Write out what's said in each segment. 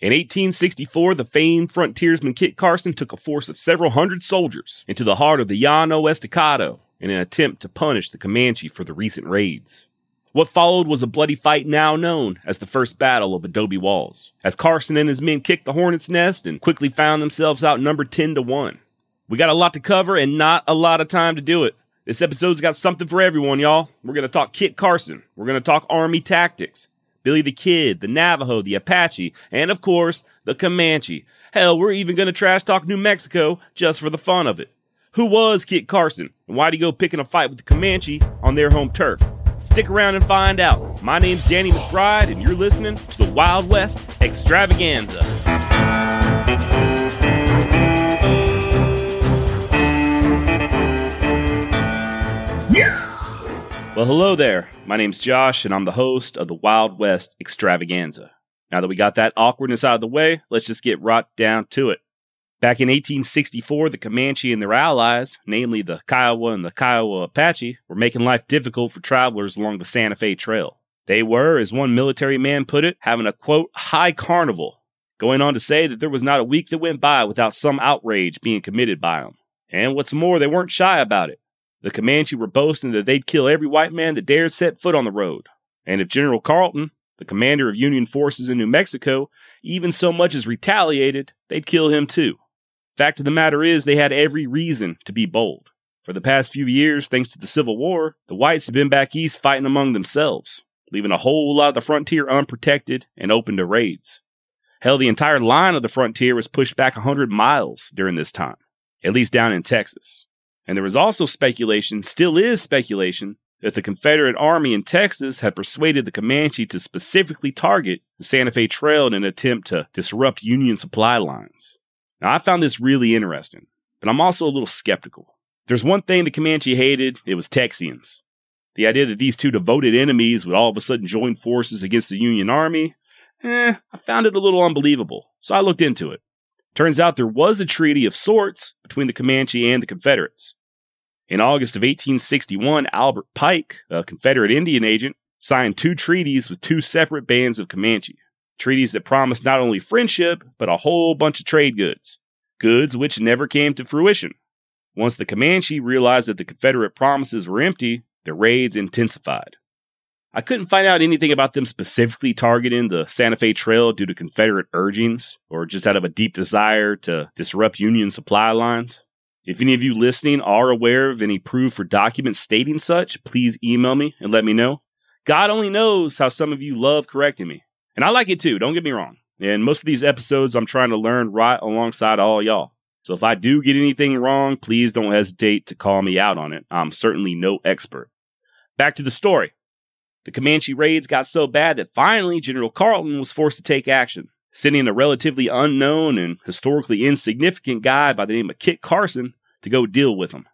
In 1864, the famed frontiersman Kit Carson took a force of several hundred soldiers into the heart of the Llano Estacado in an attempt to punish the Comanche for the recent raids. What followed was a bloody fight now known as the First Battle of Adobe Walls, as Carson and his men kicked the hornet's nest and quickly found themselves outnumbered 10 to 1. We got a lot to cover and not a lot of time to do it. This episode's got something for everyone, y'all. We're going to talk Kit Carson. We're going to talk Army tactics. Billy the Kid, the Navajo, the Apache, and of course, the Comanche. Hell, we're even going to trash talk New Mexico just for the fun of it. Who was Kit Carson, and why'd he go picking a fight with the Comanche on their home turf? Stick around and find out. My name's Danny McBride, and you're listening to the Wild West Extravaganza. Well, hello there. My name's Josh, and I'm the host of the Wild West Extravaganza. Now that we got that awkwardness out of the way, let's just get right down to it. Back in 1864, the Comanche and their allies, namely the Kiowa and the Kiowa Apache, were making life difficult for travelers along the Santa Fe Trail. They were, as one military man put it, having a quote, high carnival, going on to say that there was not a week that went by without some outrage being committed by them. And what's more, they weren't shy about it. The Comanche were boasting that they'd kill every white man that dared set foot on the road. And if General Carleton, the commander of Union forces in New Mexico, even so much as retaliated, they'd kill him too. Fact of the matter is, they had every reason to be bold. For the past few years, thanks to the Civil War, the whites had been back east fighting among themselves, leaving a whole lot of the frontier unprotected and open to raids. Hell, the entire line of the frontier was pushed back a 100 miles during this time, at least down in Texas. And there was also speculation, still is speculation, that the Confederate Army in Texas had persuaded the Comanche to specifically target the Santa Fe Trail in an attempt to disrupt Union supply lines. Now, I found this really interesting, but I'm also a little skeptical. There's one thing the Comanche hated, it was Texians. The idea that these two devoted enemies would all of a sudden join forces against the Union Army, eh, I found it a little unbelievable, so I looked into it. Turns out there was a treaty of sorts between the Comanche and the Confederates. In August of 1861, Albert Pike, a Confederate Indian agent, signed two treaties with two separate bands of Comanche. Treaties that promised not only friendship, but a whole bunch of trade goods. Goods which never came to fruition. Once the Comanche realized that the Confederate promises were empty, their raids intensified. I couldn't find out anything about them specifically targeting the Santa Fe Trail due to Confederate urgings, or just out of a deep desire to disrupt Union supply lines. If any of you listening are aware of any proof or documents stating such, please email me and let me know. God only knows how some of you love correcting me. And I like it too, don't get me wrong. And most of these episodes, I'm trying to learn right alongside all y'all. So if I do get anything wrong, please don't hesitate to call me out on it. I'm certainly no expert. Back to the story. The Comanche raids got so bad that finally General Carleton was forced to take action sending a relatively unknown and historically insignificant guy by the name of Kit Carson to go deal with him.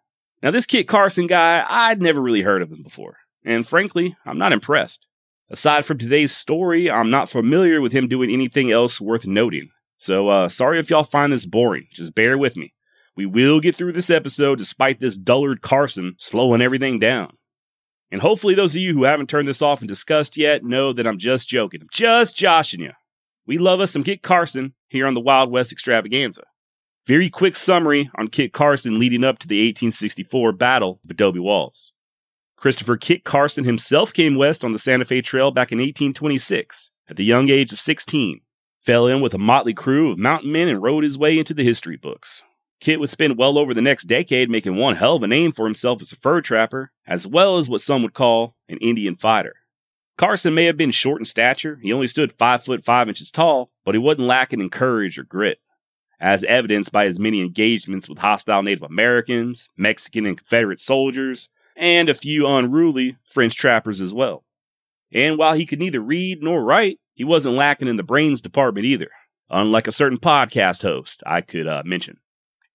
Now, this Kit Carson guy, I'd never really heard of him before, and frankly, I'm not impressed. Aside from today's story, I'm not familiar with him doing anything else worth noting. So, uh, sorry if y'all find this boring. Just bear with me. We will get through this episode despite this dullard Carson slowing everything down. And hopefully, those of you who haven't turned this off and discussed yet know that I'm just joking. I'm just joshing you. We love us some Kit Carson here on the Wild West Extravaganza. Very quick summary on Kit Carson leading up to the 1864 Battle of Adobe Walls. Christopher Kit Carson himself came west on the Santa Fe Trail back in 1826 at the young age of 16. Fell in with a motley crew of mountain men and rode his way into the history books. Kit would spend well over the next decade making one hell of a name for himself as a fur trapper, as well as what some would call an Indian fighter. Carson may have been short in stature, he only stood 5 foot 5 inches tall, but he wasn't lacking in courage or grit, as evidenced by his many engagements with hostile Native Americans, Mexican and Confederate soldiers, and a few unruly French trappers as well. And while he could neither read nor write, he wasn't lacking in the brains department either, unlike a certain podcast host I could uh, mention.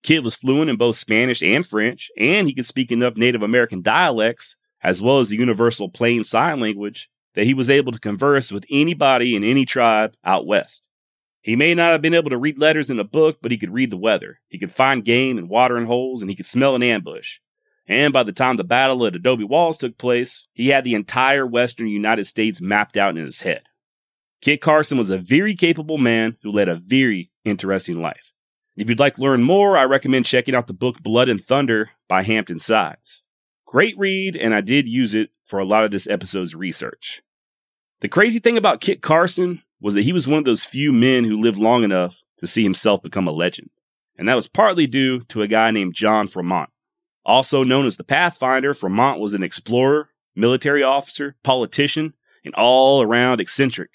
Kit was fluent in both Spanish and French, and he could speak enough Native American dialects, as well as the universal plain sign language, that he was able to converse with anybody in any tribe out west. He may not have been able to read letters in a book, but he could read the weather. He could find game and watering holes, and he could smell an ambush. And by the time the battle at Adobe Walls took place, he had the entire western United States mapped out in his head. Kit Carson was a very capable man who led a very interesting life. If you'd like to learn more, I recommend checking out the book Blood and Thunder by Hampton Sides. Great read, and I did use it for a lot of this episode's research. The crazy thing about Kit Carson was that he was one of those few men who lived long enough to see himself become a legend. And that was partly due to a guy named John Fremont. Also known as the Pathfinder, Fremont was an explorer, military officer, politician, and all around eccentric.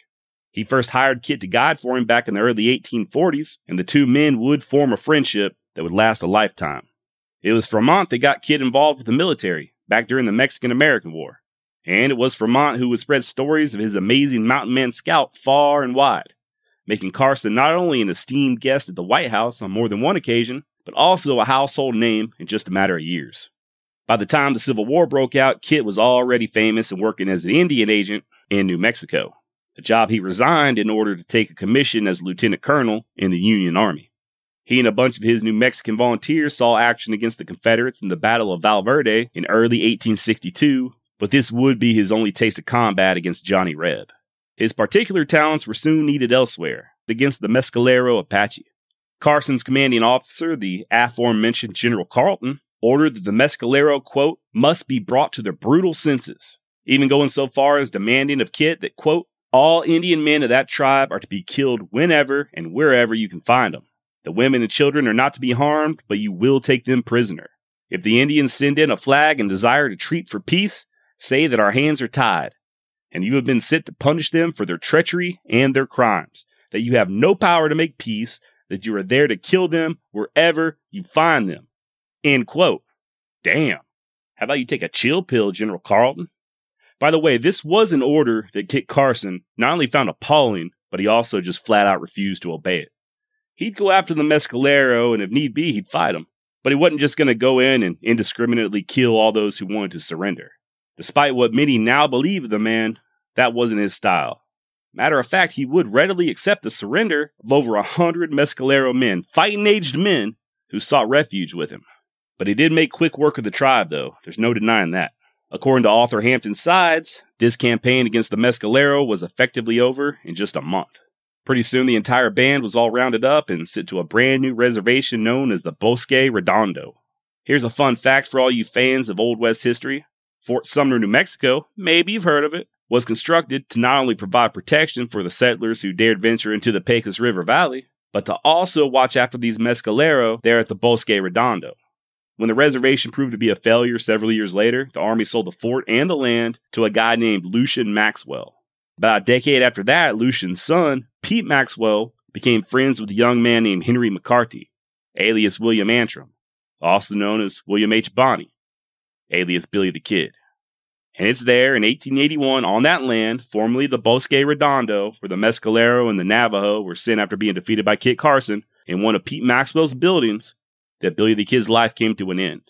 He first hired Kit to guide for him back in the early 1840s, and the two men would form a friendship that would last a lifetime. It was Fremont that got Kit involved with the military back during the Mexican American War. And it was Fremont who would spread stories of his amazing mountain man scout far and wide, making Carson not only an esteemed guest at the White House on more than one occasion, but also a household name in just a matter of years. By the time the Civil War broke out, Kit was already famous and working as an Indian agent in New Mexico a job he resigned in order to take a commission as lieutenant colonel in the Union Army. He and a bunch of his New Mexican volunteers saw action against the Confederates in the Battle of Val Verde in early 1862, but this would be his only taste of combat against Johnny Reb. His particular talents were soon needed elsewhere, against the Mescalero Apache. Carson's commanding officer, the aforementioned General Carleton, ordered that the Mescalero, quote, must be brought to their brutal senses, even going so far as demanding of Kit that, quote, all Indian men of that tribe are to be killed whenever and wherever you can find them. The women and children are not to be harmed, but you will take them prisoner. If the Indians send in a flag and desire to treat for peace, say that our hands are tied, and you have been sent to punish them for their treachery and their crimes, that you have no power to make peace, that you are there to kill them wherever you find them. End quote. Damn. How about you take a chill pill, General Carleton? By the way, this was an order that Kit Carson not only found appalling, but he also just flat out refused to obey it. He'd go after the Mescalero, and if need be, he'd fight him. But he wasn't just going to go in and indiscriminately kill all those who wanted to surrender. Despite what many now believe of the man, that wasn't his style. Matter of fact, he would readily accept the surrender of over a hundred Mescalero men, fighting aged men, who sought refuge with him. But he did make quick work of the tribe, though. There's no denying that. According to author Hampton Sides, this campaign against the Mescalero was effectively over in just a month. Pretty soon, the entire band was all rounded up and sent to a brand new reservation known as the Bosque Redondo. Here's a fun fact for all you fans of Old West history Fort Sumner, New Mexico, maybe you've heard of it, was constructed to not only provide protection for the settlers who dared venture into the Pecos River Valley, but to also watch after these Mescalero there at the Bosque Redondo. When the reservation proved to be a failure several years later, the Army sold the fort and the land to a guy named Lucien Maxwell. About a decade after that, Lucien's son, Pete Maxwell, became friends with a young man named Henry McCarty, alias William Antrim, also known as William H. Bonney, alias Billy the Kid. And it's there in 1881 on that land, formerly the Bosque Redondo, where the Mescalero and the Navajo were sent after being defeated by Kit Carson in one of Pete Maxwell's buildings that Billy the Kid's life came to an end.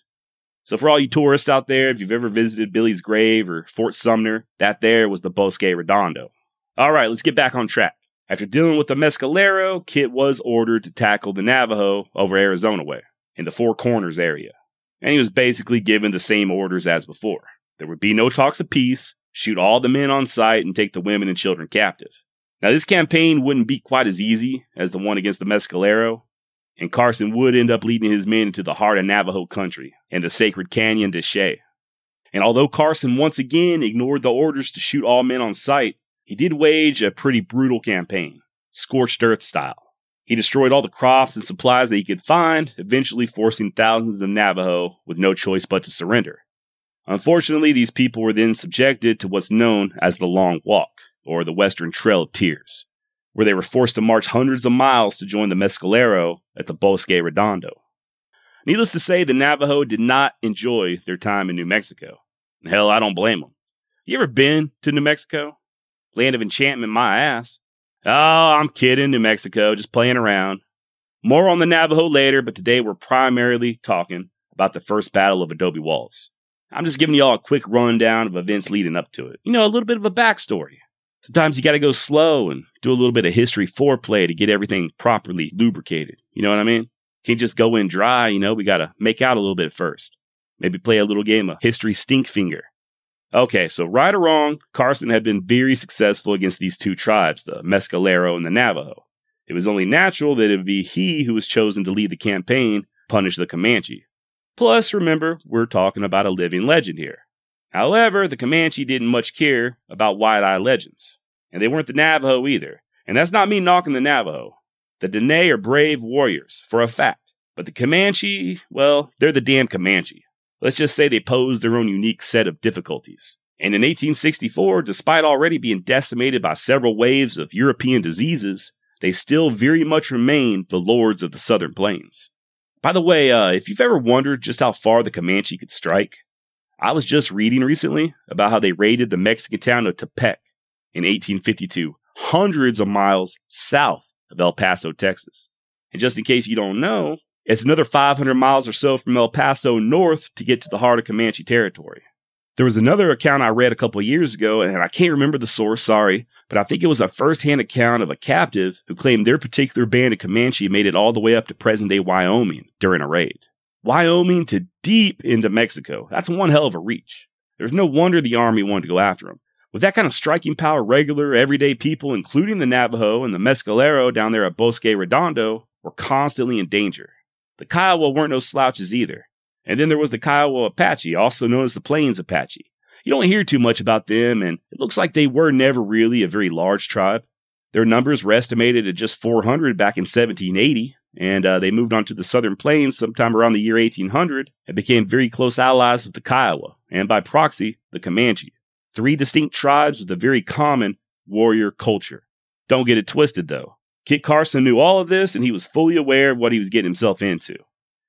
So for all you tourists out there, if you've ever visited Billy's grave or Fort Sumner, that there was the Bosque Redondo. All right, let's get back on track. After dealing with the Mescalero, Kit was ordered to tackle the Navajo over Arizona way, in the Four Corners area. And he was basically given the same orders as before. There would be no talks of peace, shoot all the men on sight, and take the women and children captive. Now, this campaign wouldn't be quite as easy as the one against the Mescalero, and Carson would end up leading his men into the heart of Navajo country and the sacred Canyon de Chelly. And although Carson once again ignored the orders to shoot all men on sight, he did wage a pretty brutal campaign, scorched earth style. He destroyed all the crops and supplies that he could find, eventually forcing thousands of Navajo with no choice but to surrender. Unfortunately, these people were then subjected to what's known as the Long Walk, or the Western Trail of Tears where they were forced to march hundreds of miles to join the Mescalero at the Bosque Redondo. Needless to say, the Navajo did not enjoy their time in New Mexico. Hell, I don't blame them. You ever been to New Mexico? Land of enchantment, my ass. Oh, I'm kidding, New Mexico, just playing around. More on the Navajo later, but today we're primarily talking about the first battle of Adobe Walls. I'm just giving you all a quick rundown of events leading up to it. You know, a little bit of a backstory sometimes you got to go slow and do a little bit of history foreplay to get everything properly lubricated. You know what I mean? Can't just go in dry. You know, we got to make out a little bit first. Maybe play a little game of history stink finger. Okay, so right or wrong, Carson had been very successful against these two tribes, the Mescalero and the Navajo. It was only natural that it would be he who was chosen to lead the campaign, punish the Comanche. Plus, remember, we're talking about a living legend here. However, the Comanche didn't much care about white eye legends, and they weren't the Navajo either. And that's not me knocking the Navajo. The Dene are brave warriors, for a fact. But the Comanche, well, they're the damn Comanche. Let's just say they posed their own unique set of difficulties. And in 1864, despite already being decimated by several waves of European diseases, they still very much remained the lords of the southern plains. By the way, uh, if you've ever wondered just how far the Comanche could strike, I was just reading recently about how they raided the Mexican town of Tepec in 1852, hundreds of miles south of El Paso, Texas. And just in case you don't know, it's another 500 miles or so from El Paso north to get to the heart of Comanche territory. There was another account I read a couple years ago, and I can't remember the source, sorry, but I think it was a first-hand account of a captive who claimed their particular band of Comanche made it all the way up to present-day Wyoming during a raid. Wyoming to deep into Mexico. That's one hell of a reach. There's no wonder the army wanted to go after him. With that kind of striking power, regular, everyday people, including the Navajo and the Mescalero down there at Bosque Redondo, were constantly in danger. The Kiowa weren't no slouches either. And then there was the Kiowa Apache, also known as the Plains Apache. You don't hear too much about them, and it looks like they were never really a very large tribe. Their numbers were estimated at just 400 back in 1780, and uh, they moved on to the southern plains sometime around the year 1800 and became very close allies with the Kiowa, and by proxy, the Comanche. Three distinct tribes with a very common warrior culture. Don't get it twisted, though. Kit Carson knew all of this, and he was fully aware of what he was getting himself into.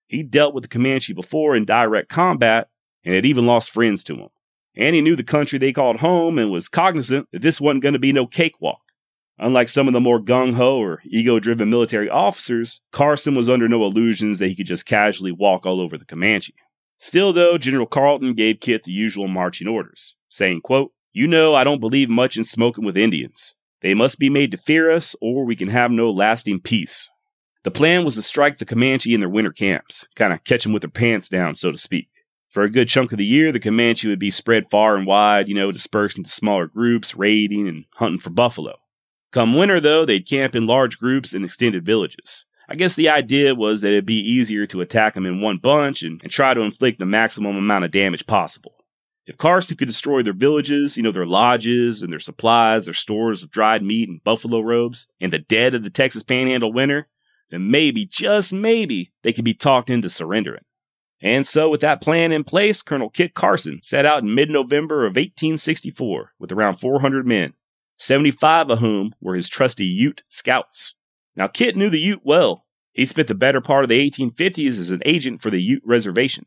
He dealt with the Comanche before in direct combat and had even lost friends to him. And he knew the country they called home and was cognizant that this wasn't going to be no cakewalk. Unlike some of the more gung ho or ego driven military officers, Carson was under no illusions that he could just casually walk all over the Comanche. Still, though, General Carleton gave Kit the usual marching orders, saying, quote, You know, I don't believe much in smoking with Indians. They must be made to fear us, or we can have no lasting peace. The plan was to strike the Comanche in their winter camps, kind of catch them with their pants down, so to speak. For a good chunk of the year, the Comanche would be spread far and wide, you know, dispersed into smaller groups, raiding and hunting for buffalo. Come winter, though, they'd camp in large groups in extended villages. I guess the idea was that it'd be easier to attack them in one bunch and, and try to inflict the maximum amount of damage possible. If Carson could destroy their villages, you know, their lodges and their supplies, their stores of dried meat and buffalo robes, in the dead of the Texas Panhandle winter, then maybe, just maybe, they could be talked into surrendering. And so, with that plan in place, Colonel Kit Carson set out in mid November of 1864 with around 400 men, 75 of whom were his trusty Ute scouts. Now, Kit knew the Ute well. He spent the better part of the 1850s as an agent for the Ute Reservation.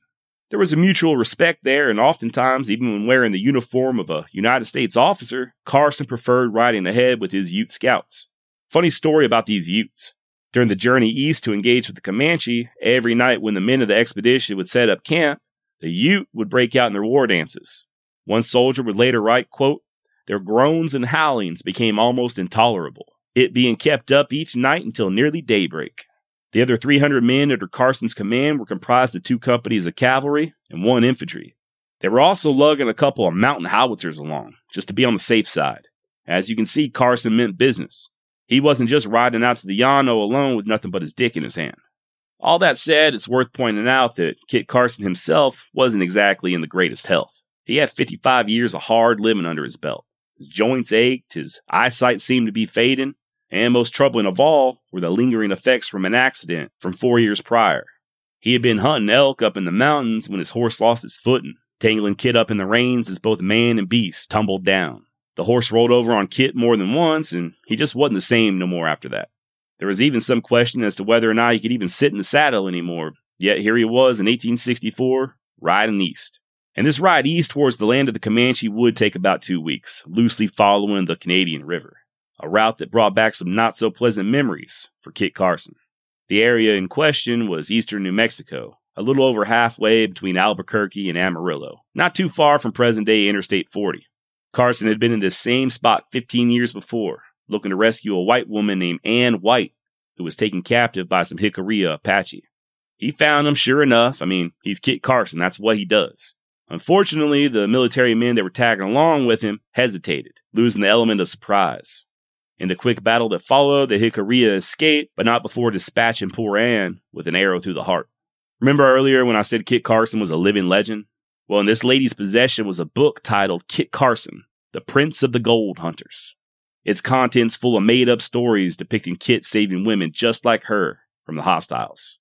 There was a mutual respect there, and oftentimes, even when wearing the uniform of a United States officer, Carson preferred riding ahead with his Ute scouts. Funny story about these Utes. During the journey east to engage with the Comanche, every night when the men of the expedition would set up camp, the Ute would break out in their war dances. One soldier would later write, quote, Their groans and howlings became almost intolerable, it being kept up each night until nearly daybreak. The other 300 men under Carson's command were comprised of two companies of cavalry and one infantry. They were also lugging a couple of mountain howitzers along, just to be on the safe side. As you can see, Carson meant business. He wasn't just riding out to the Llano alone with nothing but his dick in his hand. All that said, it's worth pointing out that Kit Carson himself wasn't exactly in the greatest health. He had 55 years of hard living under his belt. His joints ached, his eyesight seemed to be fading, and most troubling of all were the lingering effects from an accident from four years prior. He had been hunting elk up in the mountains when his horse lost its footing, tangling Kit up in the reins as both man and beast tumbled down. The horse rolled over on Kit more than once, and he just wasn't the same no more after that. There was even some question as to whether or not he could even sit in the saddle anymore, yet here he was in 1864, riding east. And this ride east towards the land of the Comanche would take about two weeks, loosely following the Canadian River a route that brought back some not so pleasant memories for Kit Carson. The area in question was eastern New Mexico, a little over halfway between Albuquerque and Amarillo, not too far from present day Interstate 40. Carson had been in this same spot 15 years before, looking to rescue a white woman named Ann White, who was taken captive by some Jicarilla Apache. He found him, sure enough. I mean, he's Kit Carson, that's what he does. Unfortunately, the military men that were tagging along with him hesitated, losing the element of surprise. In the quick battle that followed, the Jicarilla escaped, but not before dispatching poor Anne with an arrow through the heart. Remember earlier when I said Kit Carson was a living legend? Well, in this lady's possession was a book titled Kit Carson, The Prince of the Gold Hunters. Its contents full of made up stories depicting Kit saving women just like her from the hostiles.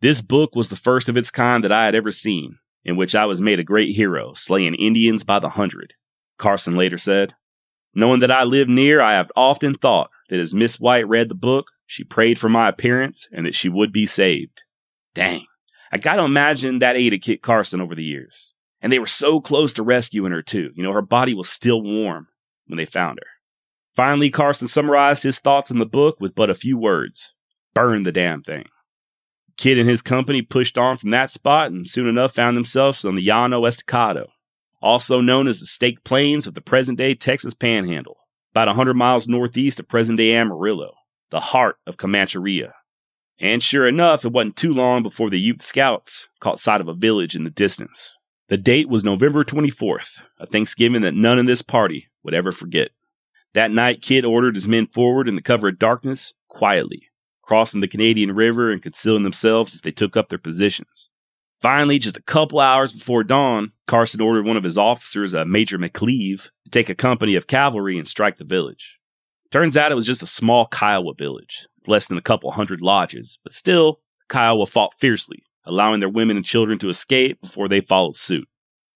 This book was the first of its kind that I had ever seen, in which I was made a great hero, slaying Indians by the hundred. Carson later said, Knowing that I lived near, I have often thought that as Miss White read the book, she prayed for my appearance and that she would be saved. Dang. I gotta imagine that aided Kit Carson over the years. And they were so close to rescuing her too. You know, her body was still warm when they found her. Finally, Carson summarized his thoughts in the book with but a few words. Burn the damn thing. Kit and his company pushed on from that spot and soon enough found themselves on the Llano Estacado, also known as the Staked Plains of the present day Texas Panhandle, about a 100 miles northeast of present day Amarillo, the heart of Comancheria. And sure enough, it wasn't too long before the Ute scouts caught sight of a village in the distance. The date was November 24th, a Thanksgiving that none in this party would ever forget. That night, Kit ordered his men forward in the cover of darkness, quietly, crossing the Canadian River and concealing themselves as they took up their positions. Finally, just a couple hours before dawn, Carson ordered one of his officers, a Major McCleave, to take a company of cavalry and strike the village. Turns out it was just a small Kiowa village, less than a couple hundred lodges, but still, Kiowa fought fiercely, allowing their women and children to escape before they followed suit.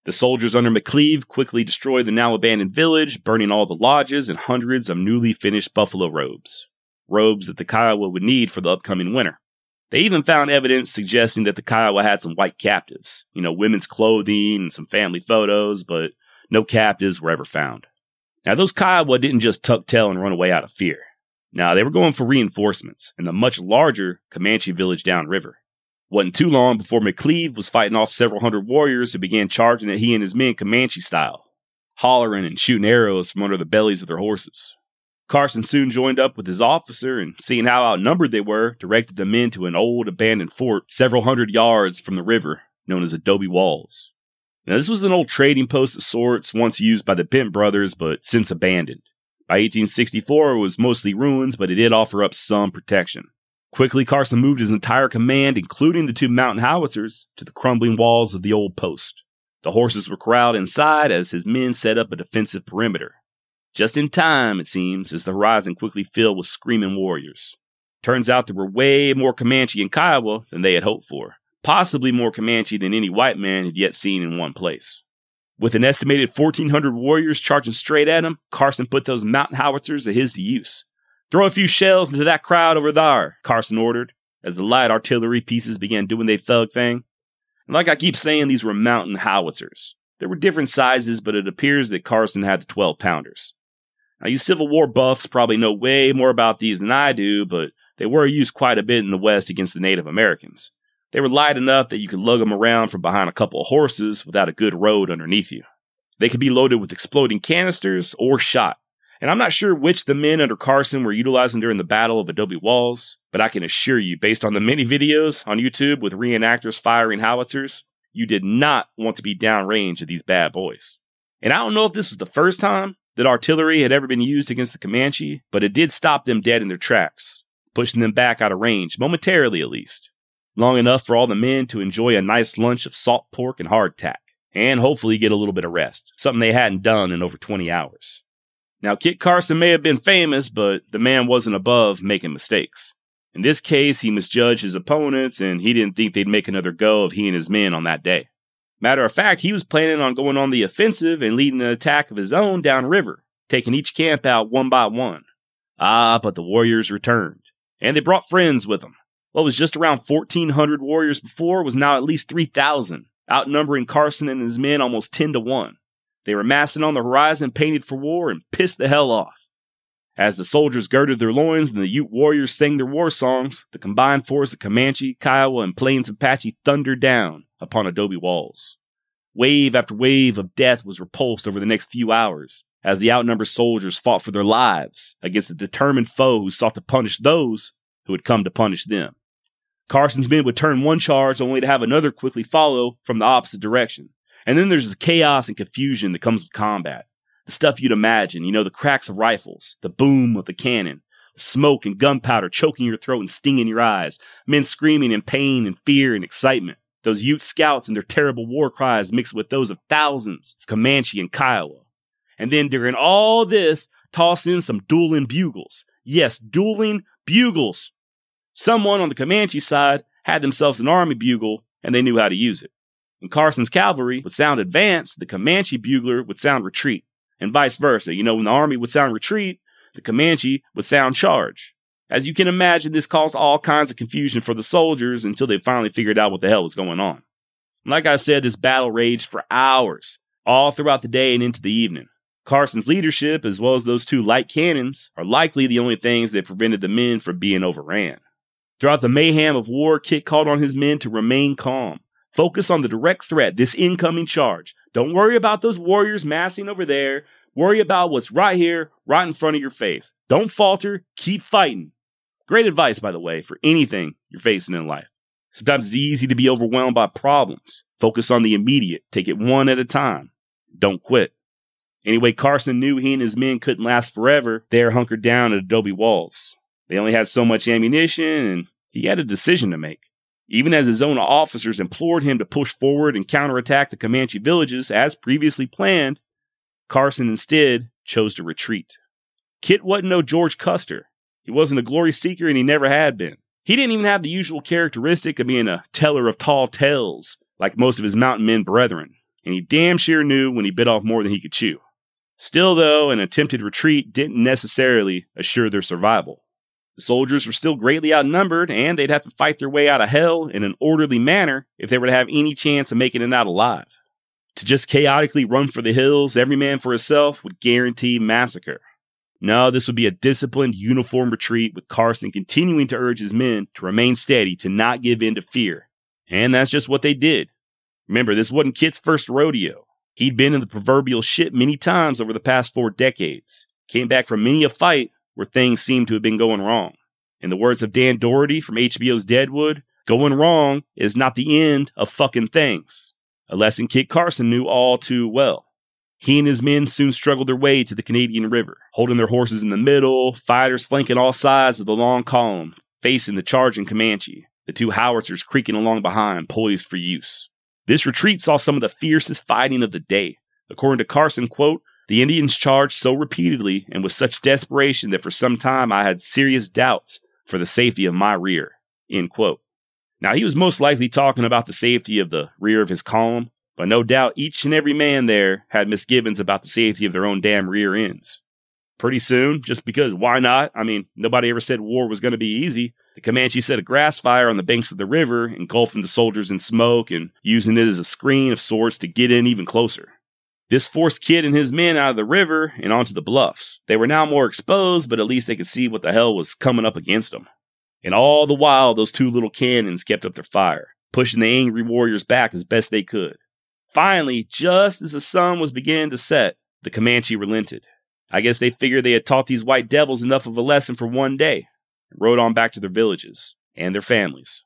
The soldiers under McCleave quickly destroyed the now abandoned village, burning all the lodges and hundreds of newly finished buffalo robes robes that the Kiowa would need for the upcoming winter. They even found evidence suggesting that the Kiowa had some white captives, you know, women's clothing and some family photos, but no captives were ever found. Now, those Kiowa didn't just tuck tail and run away out of fear. Now, they were going for reinforcements in the much larger Comanche village downriver. Wasn't too long before McCleave was fighting off several hundred warriors who began charging at he and his men Comanche style, hollering and shooting arrows from under the bellies of their horses. Carson soon joined up with his officer and, seeing how outnumbered they were, directed the men to an old abandoned fort several hundred yards from the river known as Adobe Walls. Now, this was an old trading post of sorts once used by the Bent brothers, but since abandoned. By 1864, it was mostly ruins, but it did offer up some protection. Quickly, Carson moved his entire command, including the two mountain howitzers, to the crumbling walls of the old post. The horses were corralled inside as his men set up a defensive perimeter. Just in time, it seems, as the horizon quickly filled with screaming warriors. Turns out there were way more Comanche in Kiowa than they had hoped for, possibly more Comanche than any white man had yet seen in one place. With an estimated 1,400 warriors charging straight at him, Carson put those mountain howitzers of his to use. Throw a few shells into that crowd over there, Carson ordered, as the light artillery pieces began doing their thug thing. And like I keep saying, these were mountain howitzers. There were different sizes, but it appears that Carson had the 12 pounders. Now, you Civil War buffs probably know way more about these than I do, but they were used quite a bit in the West against the Native Americans. They were light enough that you could lug them around from behind a couple of horses without a good road underneath you. They could be loaded with exploding canisters or shot. And I'm not sure which the men under Carson were utilizing during the Battle of Adobe Walls, but I can assure you, based on the many videos on YouTube with reenactors firing howitzers, you did not want to be downrange of these bad boys. And I don't know if this was the first time that artillery had ever been used against the Comanche, but it did stop them dead in their tracks, pushing them back out of range, momentarily at least, long enough for all the men to enjoy a nice lunch of salt pork and hardtack, and hopefully get a little bit of rest, something they hadn't done in over 20 hours. Now, Kit Carson may have been famous, but the man wasn't above making mistakes. In this case, he misjudged his opponents, and he didn't think they'd make another go of he and his men on that day. Matter of fact, he was planning on going on the offensive and leading an attack of his own downriver, taking each camp out one by one. Ah, but the warriors returned, and they brought friends with them. What was just around 1,400 warriors before was now at least 3,000, outnumbering Carson and his men almost 10 to 1. They were massing on the horizon, painted for war, and pissed the hell off. As the soldiers girded their loins and the Ute warriors sang their war songs, the combined force of Comanche, Kiowa, and Plains Apache thundered down upon adobe walls. Wave after wave of death was repulsed over the next few hours as the outnumbered soldiers fought for their lives against a determined foe who sought to punish those who had come to punish them. Carson's men would turn one charge only to have another quickly follow from the opposite direction. And then there's the chaos and confusion that comes with combat. The stuff you'd imagine, you know, the cracks of rifles, the boom of the cannon, the smoke and gunpowder choking your throat and stinging your eyes, men screaming in pain and fear and excitement, those Ute scouts and their terrible war cries mixed with those of thousands of Comanche and Kiowa. And then during all this, toss in some dueling bugles. Yes, dueling bugles. Someone on the Comanche side had themselves an army bugle and they knew how to use it. When Carson's cavalry would sound advance, the Comanche bugler would sound retreat, and vice versa. You know, when the army would sound retreat, the Comanche would sound charge. As you can imagine, this caused all kinds of confusion for the soldiers until they finally figured out what the hell was going on. Like I said, this battle raged for hours, all throughout the day and into the evening. Carson's leadership, as well as those two light cannons, are likely the only things that prevented the men from being overran. Throughout the mayhem of war, Kit called on his men to remain calm. Focus on the direct threat, this incoming charge. Don't worry about those warriors massing over there. Worry about what's right here, right in front of your face. Don't falter, keep fighting. Great advice, by the way, for anything you're facing in life. Sometimes it's easy to be overwhelmed by problems. Focus on the immediate, take it one at a time. Don't quit. Anyway, Carson knew he and his men couldn't last forever there hunkered down at adobe walls. They only had so much ammunition, and he had a decision to make. Even as his own officers implored him to push forward and counterattack the Comanche villages as previously planned, Carson instead chose to retreat. Kit wasn't no George Custer. He wasn't a glory seeker and he never had been. He didn't even have the usual characteristic of being a teller of tall tales like most of his mountain men brethren, and he damn sure knew when he bit off more than he could chew. Still, though, an attempted retreat didn't necessarily assure their survival. The soldiers were still greatly outnumbered, and they'd have to fight their way out of hell in an orderly manner if they were to have any chance of making it out alive. To just chaotically run for the hills, every man for himself, would guarantee massacre. No, this would be a disciplined, uniform retreat with Carson continuing to urge his men to remain steady, to not give in to fear. And that's just what they did. Remember, this wasn't Kit's first rodeo. He'd been in the proverbial shit many times over the past four decades. Came back from many a fight where things seemed to have been going wrong. In the words of Dan Dority from HBO's Deadwood, going wrong is not the end of fucking things. A lesson Kit Carson knew all too well. He and his men soon struggled their way to the Canadian River, holding their horses in the middle, fighters flanking all sides of the long column, facing the charging Comanche, the two howitzers creaking along behind, poised for use. This retreat saw some of the fiercest fighting of the day. According to Carson, quote, the Indians charged so repeatedly and with such desperation that for some time I had serious doubts for the safety of my rear. End quote. Now, he was most likely talking about the safety of the rear of his column, but no doubt each and every man there had misgivings about the safety of their own damn rear ends. Pretty soon, just because why not? I mean, nobody ever said war was going to be easy. The Comanche set a grass fire on the banks of the river, engulfing the soldiers in smoke and using it as a screen of sorts to get in even closer. This forced Kit and his men out of the river and onto the bluffs. They were now more exposed, but at least they could see what the hell was coming up against them. And all the while, those two little cannons kept up their fire, pushing the angry warriors back as best they could. Finally, just as the sun was beginning to set, the Comanche relented. I guess they figured they had taught these white devils enough of a lesson for one day and rode on back to their villages and their families.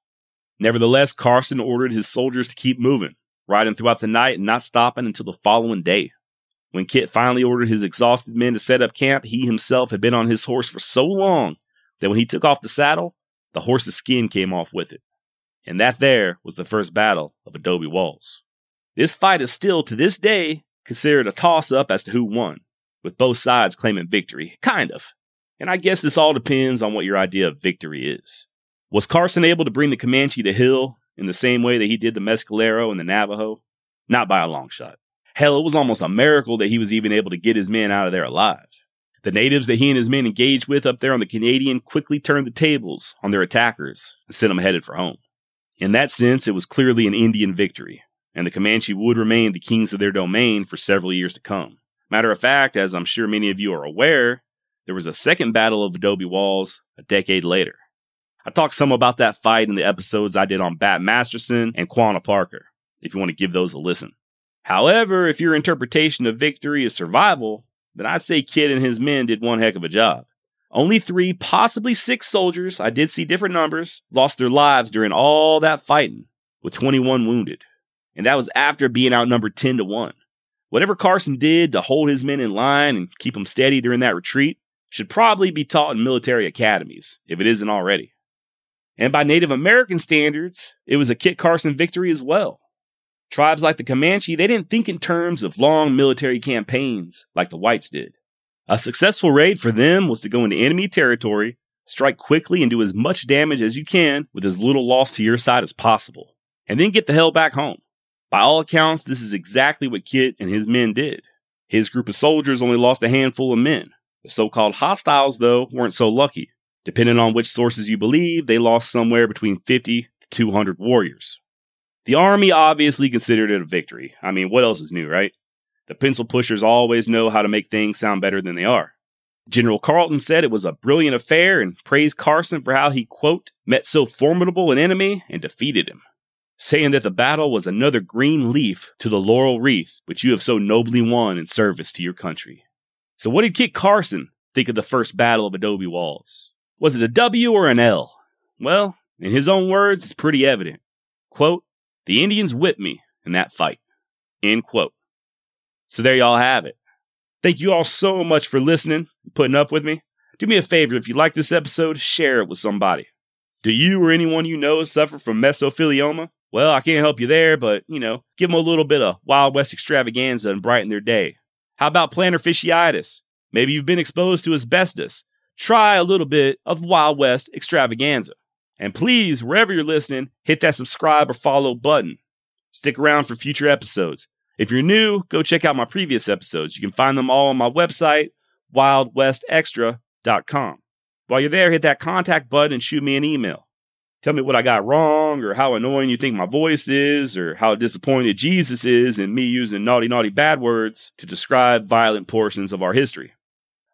Nevertheless, Carson ordered his soldiers to keep moving, riding throughout the night and not stopping until the following day. When Kit finally ordered his exhausted men to set up camp, he himself had been on his horse for so long that when he took off the saddle, the horse's skin came off with it. And that there was the first battle of Adobe Walls. This fight is still, to this day, considered a toss up as to who won, with both sides claiming victory. Kind of. And I guess this all depends on what your idea of victory is. Was Carson able to bring the Comanche to hill in the same way that he did the Mescalero and the Navajo? Not by a long shot. Hell, it was almost a miracle that he was even able to get his men out of there alive. The natives that he and his men engaged with up there on the Canadian quickly turned the tables on their attackers and sent them headed for home. In that sense, it was clearly an Indian victory, and the Comanche would remain the kings of their domain for several years to come. Matter of fact, as I'm sure many of you are aware, there was a second battle of Adobe Walls a decade later. I talked some about that fight in the episodes I did on Bat Masterson and Quanah Parker, if you want to give those a listen. However, if your interpretation of victory is survival, then I'd say Kit and his men did one heck of a job. Only three, possibly six soldiers, I did see different numbers, lost their lives during all that fighting, with 21 wounded. And that was after being outnumbered 10 to 1. Whatever Carson did to hold his men in line and keep them steady during that retreat should probably be taught in military academies, if it isn't already. And by Native American standards, it was a Kit Carson victory as well. Tribes like the Comanche, they didn't think in terms of long military campaigns like the whites did. A successful raid for them was to go into enemy territory, strike quickly and do as much damage as you can with as little loss to your side as possible, and then get the hell back home. By all accounts, this is exactly what Kit and his men did. His group of soldiers only lost a handful of men. The so called hostiles, though, weren't so lucky. Depending on which sources you believe, they lost somewhere between 50 to 200 warriors. The army obviously considered it a victory. I mean, what else is new, right? The pencil pushers always know how to make things sound better than they are. General Carleton said it was a brilliant affair and praised Carson for how he, quote, met so formidable an enemy and defeated him, saying that the battle was another green leaf to the laurel wreath which you have so nobly won in service to your country. So, what did Kit Carson think of the first battle of Adobe Walls? Was it a W or an L? Well, in his own words, it's pretty evident. Quote, the Indians whipped me in that fight. End quote. So there y'all have it. Thank you all so much for listening and putting up with me. Do me a favor, if you like this episode, share it with somebody. Do you or anyone you know suffer from mesothelioma? Well, I can't help you there, but, you know, give them a little bit of Wild West extravaganza and brighten their day. How about plantar fasciitis? Maybe you've been exposed to asbestos. Try a little bit of Wild West extravaganza. And please, wherever you're listening, hit that subscribe or follow button. Stick around for future episodes. If you're new, go check out my previous episodes. You can find them all on my website, wildwestextra.com. While you're there, hit that contact button and shoot me an email. Tell me what I got wrong, or how annoying you think my voice is, or how disappointed Jesus is in me using naughty, naughty bad words to describe violent portions of our history.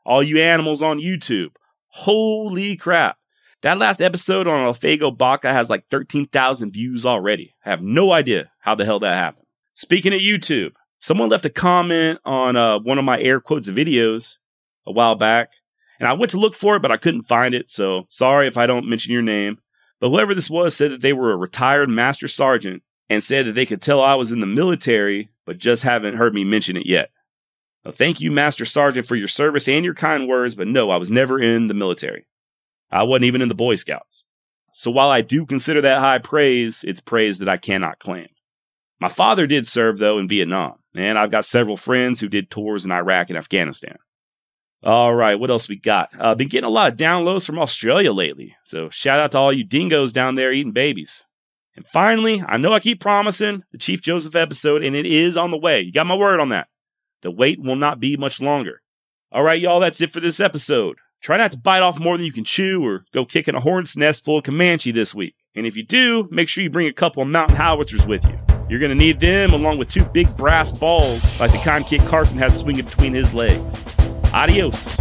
All you animals on YouTube, holy crap. That last episode on Elfego Baca has like 13,000 views already. I have no idea how the hell that happened. Speaking of YouTube, someone left a comment on uh, one of my air quotes videos a while back, and I went to look for it, but I couldn't find it. So sorry if I don't mention your name. But whoever this was said that they were a retired master sergeant and said that they could tell I was in the military, but just haven't heard me mention it yet. Thank you, Master Sergeant, for your service and your kind words, but no, I was never in the military. I wasn't even in the Boy Scouts. So while I do consider that high praise, it's praise that I cannot claim. My father did serve, though, in Vietnam, and I've got several friends who did tours in Iraq and Afghanistan. All right, what else we got? Uh, been getting a lot of downloads from Australia lately, so shout out to all you dingoes down there eating babies. And finally, I know I keep promising the Chief Joseph episode, and it is on the way. You got my word on that. The wait will not be much longer. All right, y'all, that's it for this episode. Try not to bite off more than you can chew or go kicking a hornet's nest full of Comanche this week. And if you do, make sure you bring a couple of mountain howitzers with you. You're going to need them along with two big brass balls like the kind Kit Carson has swinging between his legs. Adeus!